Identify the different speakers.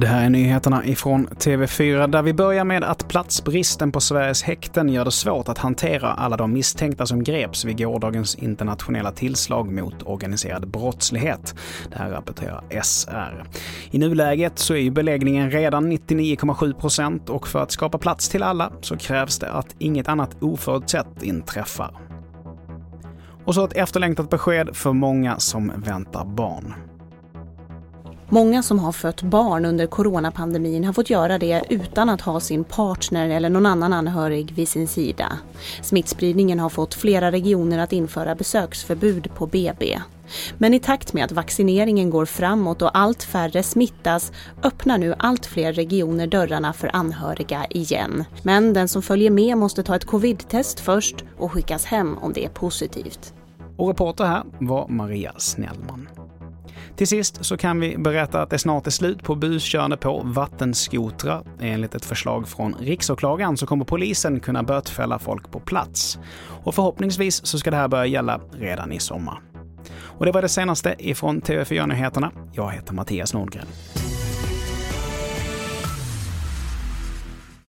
Speaker 1: Det här är nyheterna ifrån TV4 där vi börjar med att platsbristen på Sveriges häkten gör det svårt att hantera alla de misstänkta som greps vid gårdagens internationella tillslag mot organiserad brottslighet. Det här rapporterar SR. I nuläget så är ju beläggningen redan 99,7 procent och för att skapa plats till alla så krävs det att inget annat oförutsett inträffar. Och så ett efterlängtat besked för många som väntar barn.
Speaker 2: Många som har fött barn under coronapandemin har fått göra det utan att ha sin partner eller någon annan anhörig vid sin sida. Smittspridningen har fått flera regioner att införa besöksförbud på BB. Men i takt med att vaccineringen går framåt och allt färre smittas öppnar nu allt fler regioner dörrarna för anhöriga igen. Men den som följer med måste ta ett covid-test först och skickas hem om det är positivt.
Speaker 1: Och reporter här var Maria Snellman. Till sist så kan vi berätta att det snart är slut på buskörande på vattenskotrar. Enligt ett förslag från riksåklagaren så kommer polisen kunna bötfälla folk på plats. Och förhoppningsvis så ska det här börja gälla redan i sommar. Och det var det senaste ifrån TV4 Nyheterna. Jag heter Mattias Nordgren.